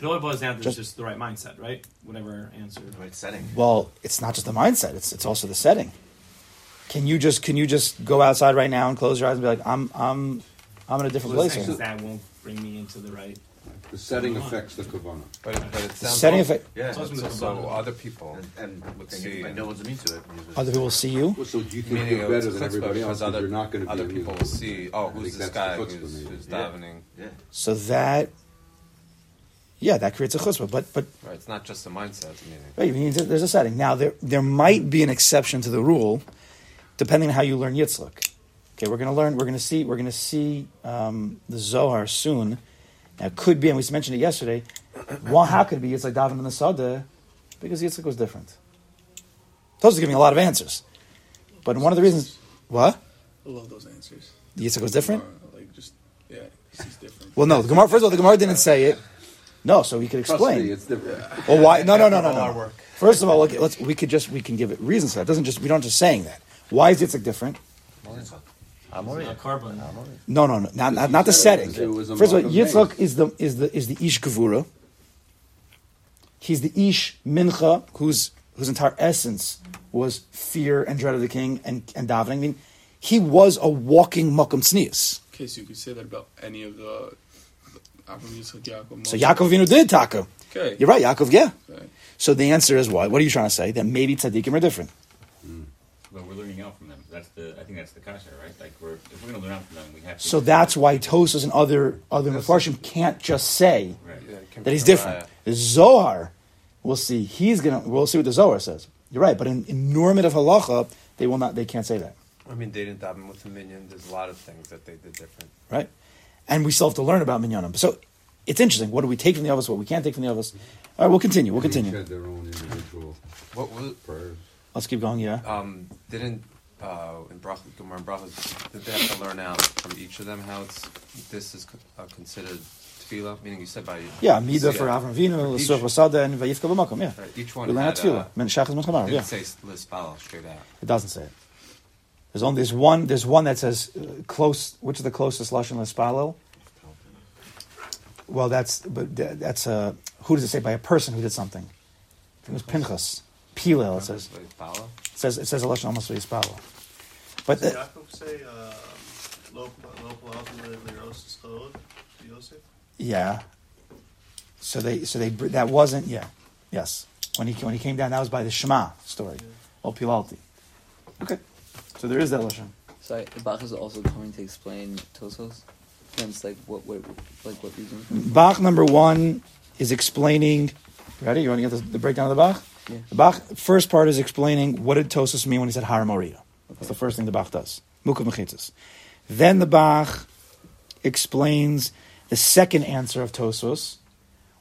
It all boils down to Just- just, the right mindset, right? Whatever answer. Right setting. Well, it's not just the mindset; it's it's also the setting. Can you just can you just go outside right now and close your eyes and be like, I'm I'm I'm in a different Those place things that won't bring me into the right. The setting affects the kavanah. But, it- but it The sounds setting like, effect. Yeah. It's also so, the so Kabbalah. other people And, and would and see. like no one's immune to it. Other people see you. Well, so do you think Meaning you're it was better than chutzpah everybody because else? other, Other, you're not going to be other people will see, oh, I who's this that's guy the who's, maybe. who's Yeah. davening? Yeah. So that, yeah, that creates a chutzpah. But but Right, it's not just the mindset. Meaning, Right, you mean there's a setting. Now there there might be an exception to the rule, depending on how you learn Yitzchak. Okay, we're going to learn. We're going to see. We're going to see um, the Zohar soon. Now, it could be, and we mentioned it yesterday. Well, how could it be Yitzchak davening in the Sada? Because Yitzchak was different. Those are giving a lot of answers, but one of the reasons, what I love those answers. Yitzchak was different. Like just yeah, he's different. Well, no, the Gemara. First of all, the Gemara didn't say it. No, so he could explain. me, it's different. Well, why? No, no, no, no, no. First of all, look, let's we could just we can give it reasons for that. It doesn't just we don't just saying that. Why is Yitzchak different? I'm already. carbon. No, no, no, not, not, not the setting. It was a First of all, mark Yitzchak is the is the is the ish gevura. He's the ish mincha, whose whose entire essence was fear and dread of the king and and davening. I mean, he was a walking Makom Tznius. Okay, so you could say that about any of the Abraham, Yitzchak, Yaakov. So Moshe. Yaakov Avinu did taka. Okay. You're right, Yaakov, yeah. Okay. So the answer is what? What are you trying to say? That maybe tzaddikim are different. But we're learning out from them. That's the. I think that's the kasha, right? Like we're if we're going to learn out from them, we have to. So that's why Tosas and other other Mefarshim can't just say Right. Yeah, that he's different. raya. The Zohar, we'll see. He's gonna. We'll see what the Zohar says. You're right, but in, in normative halacha, they will not. They can't say that, I mean, they didn't daven with the minyan. There's a lot of things that they did different. right? And we still have to learn about minyanim. So it's interesting. What do we take from the others? What we can't take from the others? All right, we'll continue. We'll Each continue. had their own individual What was prayers. Let's keep going. Yeah. um didn't uh in Brach Gemara and Brachas did they have to learn out from each of them how it's this is uh, considered tefillah? Meaning you said by Yeah, Mida for yeah. Avram Avinu, L'Such Vasada, and Vayifka B'Makom. Yeah. Right, each one We learn at Tefillah. Men Shachas Mechamar. didn't Yeah. say lispal straight out. It doesn't say it. There's only there's one there's one that says uh, close. Which is the closest lashon l'spalel? Well, that's but tha- that's uh, who does it say by a person who did something? It was Pinchas. Pilel. It says it says it says a lashon almost l'spalel. But Does the, Yaakov say, uh, "Lo lo palazim le'ros chod to Yosef"? yeah. So they so they br- that wasn't yeah yes when he when he came down that was by the Shema story. O Pilalti. Okay, so there is that lashon. Sorry, Bach is also going to explain Tosos. Hence, like what, what, like what reason? Bach number one is explaining. Ready? You want to get the, the breakdown of the Bach? Yeah. The Bach first part is explaining what did Tosus mean when he said Har Moria. That's the first thing the Bach does. Mukav Mechitzas. Then the Bach explains the second answer of Tosus.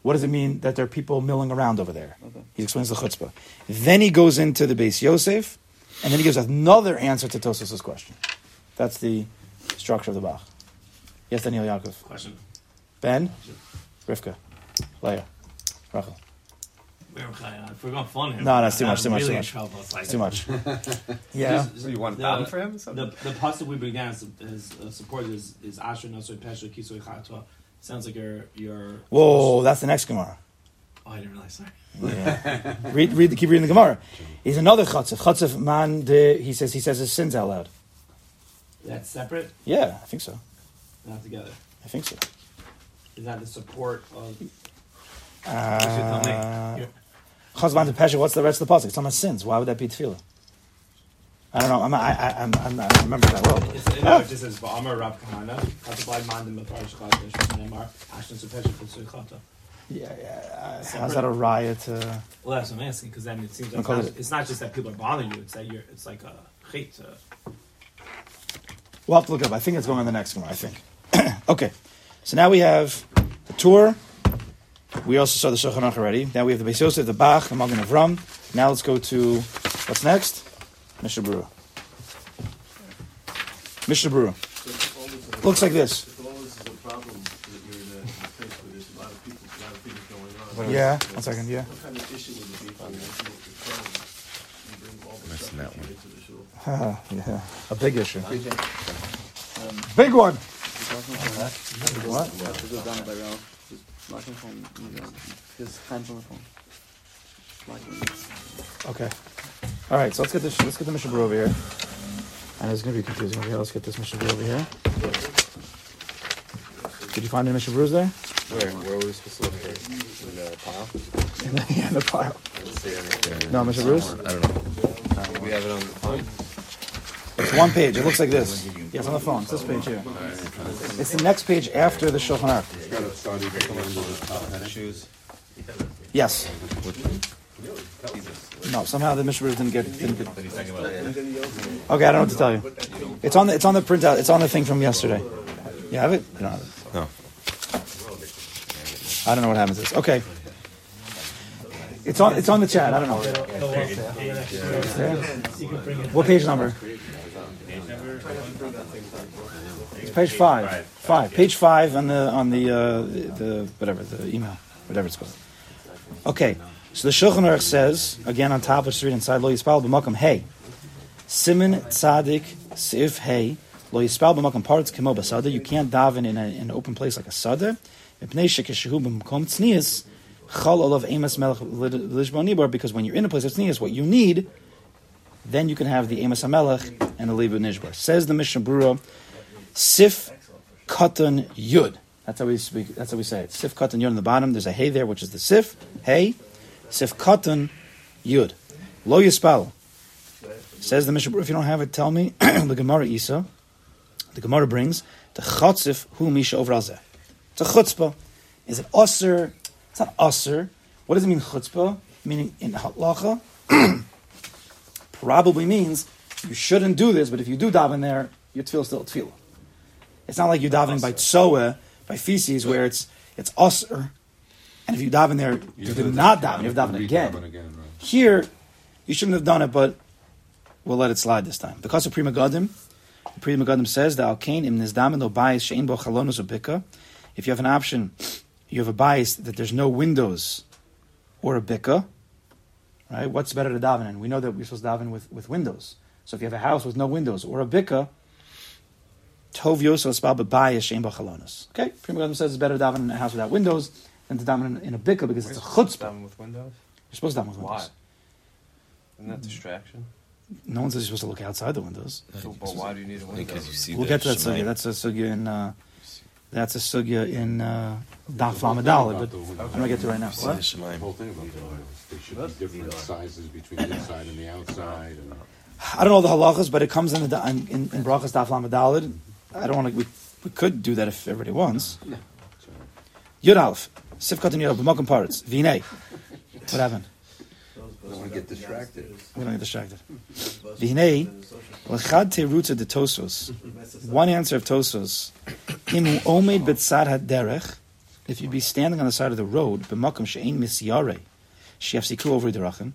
What does it mean that there are people milling around over there? Okay. He explains the chutzpah. Then he goes into the Beis Yosef, and then he gives another answer to Tosus's question. That's the structure of the Bach. Yes, Daniel Yaakov. Question. Ben, Rivka, Leah, Rachel. We're okay, If we're going fun here, No, no, it's too I'm much, too much, really too much. trouble. It's like- too much. Yeah. Just- So you want the- daven for him The something? the pasuk we began is, is uh, support is is Asher Nosor Pesha Kisoy Chatwa. Sounds like you're you're. Whoa, that's the next Gemara. Oh, I didn't realize. Sorry. Yeah. read, read, keep reading the Gemara. He's another chatzif. Chatzif man de. He says he says his sins out loud. That's separate, Yeah, I think so. not together. I think so. Is that the support of? Uh, Chazman de pesha. What's the rest of the pasuk? It's on my sins. Why would that be tefillah? I don't know. I'm, I, I, I'm, I'm, I don't remember that well. It's, no, it just says Ba'amar Rav Kahana. Kataplai Mandim Mefarish Chadash Nemar Pesha Kisoy Chatwa. Yeah, yeah. Uh, how's that a riot? Uh, Well, that's what I'm asking because then it seems like it's not, it's not just that people are bothering you; it's that you're. It's like a hate. Uh, We'll have to look it up. I think it's going on the next Gemara, I think. okay. So now we have the Tur. We also saw the Shulchan Aruch already. Now we have the Beis Yosef, the Bach, the Magen Avram. Now let's go to, what's next? Mishnah Berurah. Mishnah Berurah. Looks like this. If all this is a problem that you're in a, in a place where there's a lot of people, a lot of things going on. Yeah, one second, yeah. What kind of issue would it be for you to make your phone? You bring all the Missing that that one. you into the shul. Haha, yeah. A big issue. Um, Big one. just looking for- What? Just go down by Ralph. Just locking phone. you know, Just hands on the phone. Locking. Okay. All right, so let's get this. Let's get the Mishnah over here. And it's going to be confusing over here. Let's get this Mishnah over here. Did you find the Mishnah Berurahs there? Where where were we supposed to look for? In the pile? yeah, in the pile. I didn't see. No, Mishnah Berurahs? I don't know. We have it on the phone. It's one page. It looks like this. Yeah, it's on the phone. It's this page here. It's the next page after the Shulchan Aruch. It's got a study that come under the top. Shoes. Yes. No, somehow the Mishnah didn't get. Didn't get But he's talking about okay, I don't know what to tell you. It's on the. It's on the printout. It's on the thing from yesterday. You have it? You don't have it. No. I don't know what happens to this. Okay. It's on. It's on the chat. I don't know. What page number? It's page five. Five. Page five on the on the uh, the whatever the email, whatever it's called. Okay. So the Shulchan Aruch says again on top of the street inside Lo Yispal b'Makom Hey, Simon Tzadik Sif Hey Lo Yispal b'Makom Parts Kimo Basada. You can't daven in, a, in an open place like a sada. Mipnei shekeshehu b'Makom Tznius Chal olav emas melech lishbon nibor. Because when you're in a place of tznius, what you need then you can have the Amos Hamelech and the Levi Nishbar. Says the Mishnah Berurah, Sif Katan Yud. That's how we speak. That's how we say it. Sif Katan Yud on the bottom. There's a hay there, which is the Sif hay. Sif Katan Yud. Lo Yispal. Says the Mishnah If you don't have it, tell me. the Gemara Isa. The Gemara brings the Chatzif Hu Misha over Alzeh. It's a chutzpah. Is it usr? It's not usr. What does it mean chutzpah? Meaning in halacha, probably means you shouldn't do this, but if you do daven there, your tefillah still tefillah. It's not like you're davening by tsoa, by feces, where it's it's usr, and if you daven there, you do not daven. You have daven again. Again, right. Here, you shouldn't have done it, but we'll let it slide this time. Because of Pri Megadim, the Pri Megadim says that Alkain im nizdamin lo bias she'in bo chalonus. If you have an option, you have a bias that there's no windows or a bika, right? What's better to daven in? We know that we're supposed to daven with, with windows. So if you have a house with no windows or a bika, tov yosef spal bias she'in bo chalonus. Okay, Pri Megadim says it's better to daven in a house without windows than to daven in, in a bika because it's a chutzpah. Daven with windows. You're supposed to daven with Why? windows. Isn't that distraction? No one says you're supposed to look outside the windows. So, but why do you need a window? Because you see We'll get to that sugya. That's a sugya in. Uh, that's a sugya in uh, Daf Lamadal, but I'm gonna get to it right now. See the What? The whole thing about the windows, they should be different sizes between the inside and the outside. And, I don't know the halachas, but it comes in the in, in, in Brachas Daf Lamadal. I don't want to. We, we could do that if everybody wants. Yud Alf, Sifkat and Yud B'Makom Parts, Vinay. What happened? Don't want to get distracted. We don't get distracted. Vinay, L'chad Teirutza de Tosos. One answer of Tosos. Imu Omed Betzad HaDerech. If you'd be standing on the side of the road, B'Makom She'ein Misyare, She'afsiku over Derachim,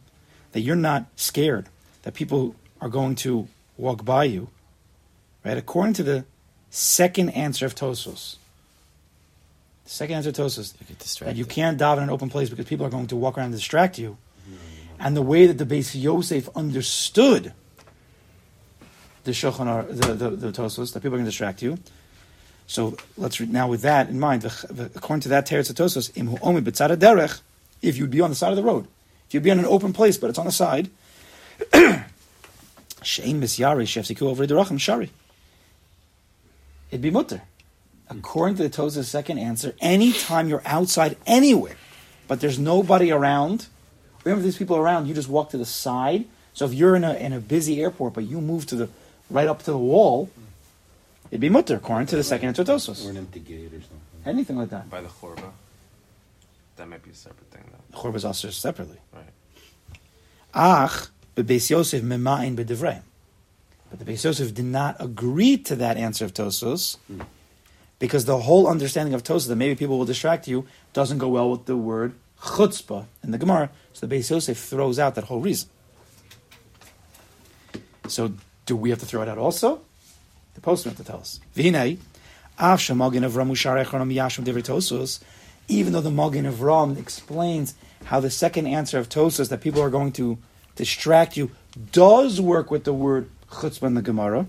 that you're not scared that people are going to walk by you, right? According to the second answer of Tosos. The second answer of Tosos, You get that distracted. you can't dive in an open place because people are going to walk around and distract you. And the way that the Beis Yosef understood the Shulchan the, the, the Tosos, that people are going to distract you. So let's read now with that in mind. According to that Teretz Tosos, im hu omi derech, if you'd be on the side of the road, if you'd be in an open place but it's on the side, shein misyari shefsiku over shari. It'd be mutter. According to the Tosos' second answer, anytime you're outside anywhere, but there's nobody around, remember these people around, you just walk to the side. So if you're in a in a busy airport, but you move to the right up to the wall, it'd be mutter according to the second answer of Tosos. or an empty gate or something. Anything like that. By the chorba. That might be a separate thing, though. Chorba is also separately. Right. Ach, but Beis Yosef mema'in b'divrei. But the Beis Yosef did not agree to that answer of Tosos because the whole understanding of Tosos that maybe people will distract you doesn't go well with the word chutzpah in the Gemara. So the Beis Yosef throws out that whole reason. So do we have to throw it out also? The postman have to tell us. V'hinei, av shemagin of Ram ushar echron miyashim Tosos, even though the Magin of Ram explains how the second answer of Tosos that people are going to distract you does work with the word chutzpah in the Gemara.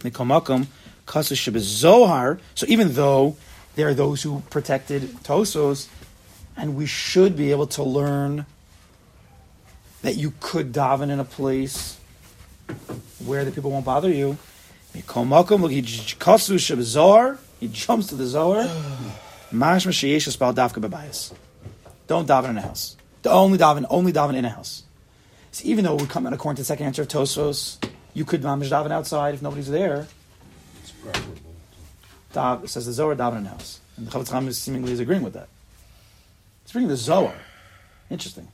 Mikomakom kasus Zohar. So even though there are those who protected Tosos, and we should be able to learn that you could daven in a place where the people won't bother you. Mikomakom look, he kasus Zohar. He jumps to the Zohar. Mashma sheyesh spell dafka bebayis. Don't daven in a house. The only daven, only daven in a house. So even though we come in according to the second answer of Tosos, you could mamish daven outside if nobody's there. It's preferable. Dav, says the Zohar daven in house, and the Chofetz Chaim is seemingly is agreeing with that. It's bringing the Zohar. Interesting.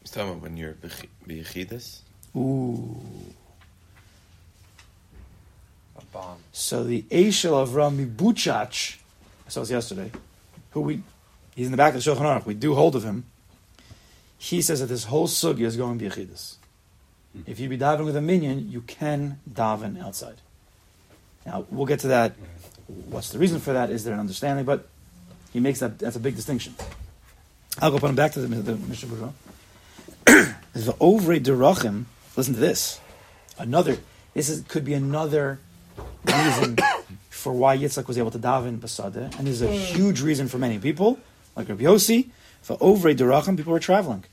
He's talking about when you're b'chi- b'yechidus. Ooh. A bomb. So the Eshel of Rami Buchach, I saw this yesterday, who we, he's in the back of the Shulchan Aruch, we do hold of him. He says that this whole sugya is going b'yechidus. Mm-hmm. If you be davening with a minyan, you can daven outside. Now we'll get to that. Mm-hmm. What's the reason for that? Is there an understanding? But he makes that that's a big distinction. I'll go put him back to the, the Mishnah Berurah. the Ovrei Derachim. Listen to this. Another. This is, could be another reason for why Yitzchak was able to daven Basada, and this is a mm. huge reason for many people, like Rabbi Yossi. For Ovrei Derachim, people were traveling.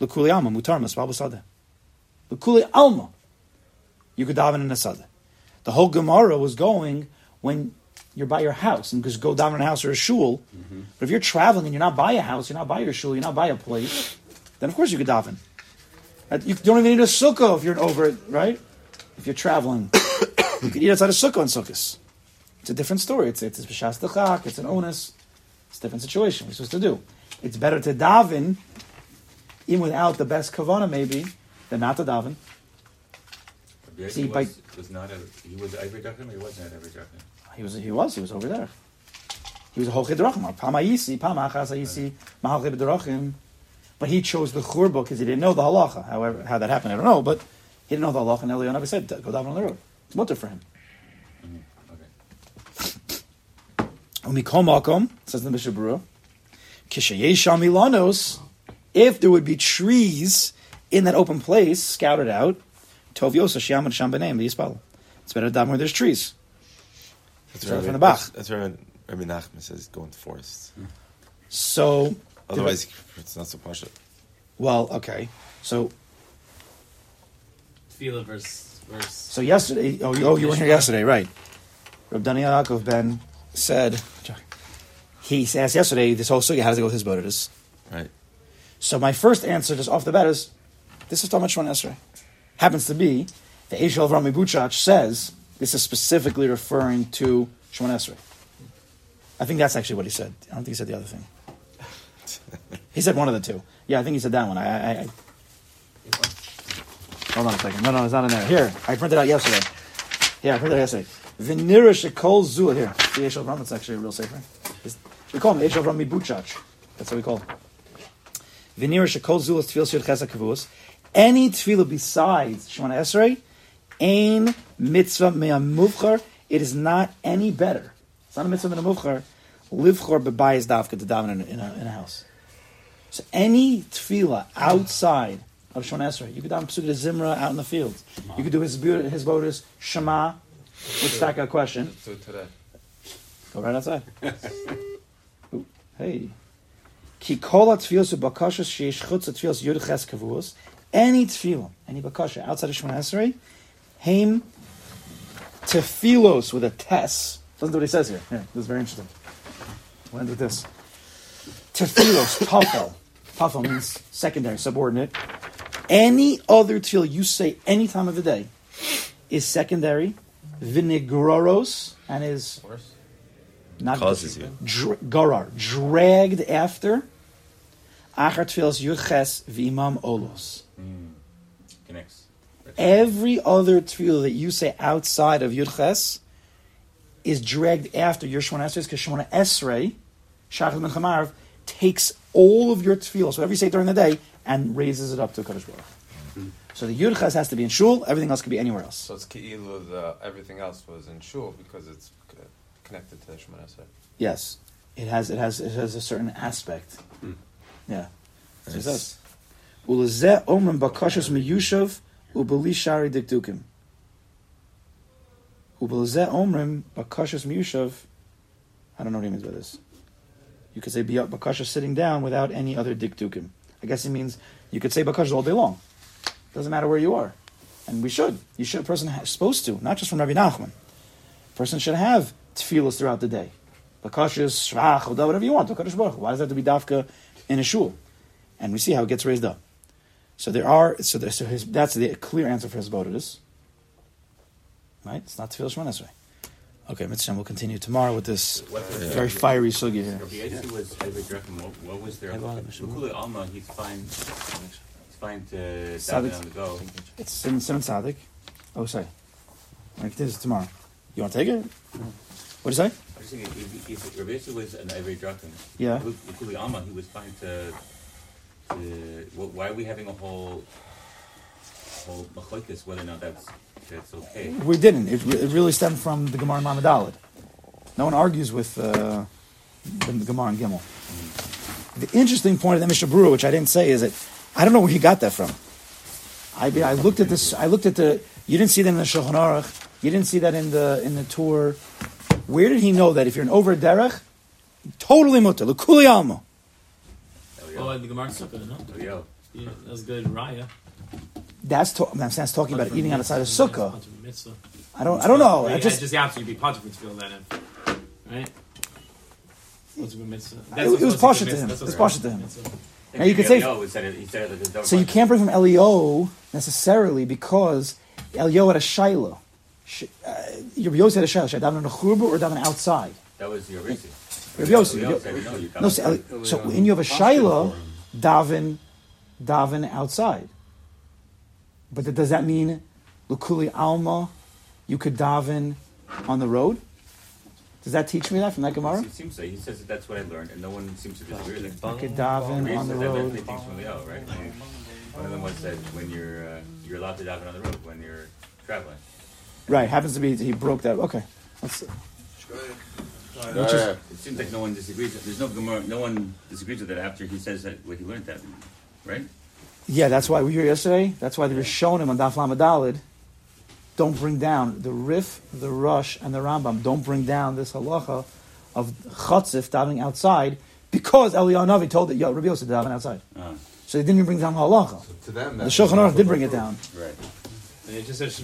L'kuliyama mutar masbal Basada. L'kuli alma. You could daven in a sada. The whole Gemara was going when you're by your house and just go daven in a house or a shul. But if you're traveling and you're not by a house, you're not by your shul, you're not by a place, then of course you could daven. Uh, You don't even need a sukkah if you're over it, right? If you're traveling, you could eat outside a sukkah on sukkahs. It's a different story. It's it's b'shas. It's an onus. It's a different situation. What are supposed to do? It's better to daven, even without the best kavana, maybe, than not to daven. Rabbi See, Yossi by- was, was not a, he was Ivy Drachim or he wasn't at Ivy Drachim? He was he was he was over there. He was a holchid drachim. Pamayisi, pamachas ayisi, mahalchid drachim. But he chose the churba because he didn't know the halacha. However, how that happened, I don't know. But he didn't know the halacha, and Eliyahu never said, "Go down on the road." It's mutter for him. Mm, Umikol makom says the Mishnah Berurah, kishayesham milanos. If there would be trees in that open place, scouted out, tov yosa shiam and sham b'neim v'yispal. It's better to daven where there's trees. That's right. from the Bach. That's, that's right. Rabbi Nachman says go into forests. So, Otherwise, it's not so partial. well, okay. So, Tefillah verse verse. so yesterday, oh, you, oh, you weren't here yesterday, right? Reb Daniel Yaakov Ben said, he asked yesterday, this whole sugya, how does it go with his bodhitas? Right. So my first answer, just off the bat, is this is Talmud Shemon Esrei. Happens to be the Eshel Rami Buchach says this is specifically referring to Shemon Esrei. I think that's actually what he said. I don't think he said the other thing. he said one of the two. Yeah, I think he said that one. I, I, I hold on a second. No, no, it's not in there. Here, I printed out yesterday. Yeah, I printed out yesterday. Venira Shekol Zul. Here, the Eshel Ram. It's actually a real safer. It's- We call him Eshel Rami Buchach. That's what we call him. Venira shekol. Any tefillah besides Shemona Esrei, ain mitzvah me'amuvchar. It is not any better. It's not a mitzvah me'amuvchar. Livchor bebayis davka to daven in, a- in, a, in a house. So any tefillah outside of Shemona Esrei, you could daven Pesukah Zimra out in the field. You could do his his bodis Shema. Which stack a question. Go right outside. Ooh, hey. Ki kol ha-tfilos u-bakashas sheyesh chutz ha-tfilos yud ches kavuos. Any tefillah, any bakasha outside of Shemona Esrei, heim tefilos with a tes. Listen to what he says here. Here, this is very interesting. We'll end with this. Tefilos, tafel. Tafel means secondary, subordinate. Any other tefillah you say any time of the day is secondary, vinigroros, and is not Causes you. Dr- garar, dragged after. Achar tefillas yuches v'imam olos. Mm. Connects. Every other tefillah that you say outside of Yudches is dragged after your Shemona Esrei because Shemona Esrei, Shachar ben Chamarv, takes all of your tefillah, so whatever you say during the day, and raises it up to Kadosh Baruch. Hu. Mm-hmm. So the Yudches has to be in shul. Everything else can be anywhere else. So it's Ki'ilu, the, everything else was in Shul because it's connected to the Shemona Esrei. Yes, it has. It has. It has a certain aspect. Mm. Yeah. So it says, "Ulezeh omrim bakashas miyushav ubeli shari dikdukim." Ubelezeh omrim bakashas miyushav. I don't know what he means by this. You could say bakashas sitting down without any other dikdukim. I guess it means you could say bakashas all day long. Doesn't matter where you are, and we should. You should. A person is supposed to, not just from Rabbi Nachman. A person should have tefillas throughout the day. Bakashas, shvach, whatever you want. Why does that have to be dafka in a shul? And we see how it gets raised up. So there are. So, there, so his, that's the clear answer for hisbodedus. Right? It's not tefillah shemon Esrei. Okay, Mitzvah, we'll continue tomorrow with this very fiery sugya here. Yossi was. What, what was their? Ukuli Alma, he's fine. He's fine to Sadik. on the go. It's Simon Sadik. Oh, sorry. Going to continue this tomorrow. You want to take it? What do you say? I was thinking, if, if Rabbi was an Drachim, Yeah. Alma, he was fine to. To why are we having a whole whole machlokes whether or not that's that's okay? We didn't. It, it really stemmed from the Gemara in Mamadalid. No one argues with uh, the, Gemara in Gimel. The interesting point of the Mishnah Berurah, which I didn't say, is that I don't know where he got that from. I, I looked at this. I looked at the. You didn't see that in the Shulchan Aruch. You didn't see that in the in the Tur. Where did he know that if you're an over derech, totally mutter, l'kuli alma. Oh, and the Gemara Sukkah, no? Yo. Yeah, that's good. Raya. That's, to, I'm saying, it's talking about eating on the side of sukkah. I don't, I don't know. Wait, I just, just the opposite. You'd be punching for tefillah then, right? What's a good mitzvah? It- it was partial to him. It was partial to him. Now you could say- it, he said it like a double so you can't bring from Elio necessarily because Elio had a shiloh. Sh- Uh, Rabbi Yossi had a shiloh. Should I daven in a churba or daven outside? That was your Risi. Rabbi Yossi. Rabbi- said, no, you so, so when you have a shiloh, daven, daven outside. But th- does that mean lukuli alma? You could daven on the road. Does that teach me that from that Gemara? It seems so. He says that that's what I learned, and no one seems to disagree with it. I could daven on the said that road. definitely things from Leo, right? One of them was that when you're uh, you're allowed to daven on the road when you're traveling. Right, happens to be he broke that. Okay, Let's- Yeah, yeah. It seems like no one disagrees. There's no Gemara, no one disagrees with that after he says that what he learned that, right? yeah, that's why we were here yesterday. That's why they were showing him on Daf Lamadalid. Don't bring down the Rif, the Rosh, and the Rambam. Don't bring down this halacha of chatzif davening outside because Eliyahu Navi told that yo Rabbi Yosef daven outside. Uh, So they didn't even bring down halacha. To them, The that's Shulchan Aruch did of bring it down. right. And it just says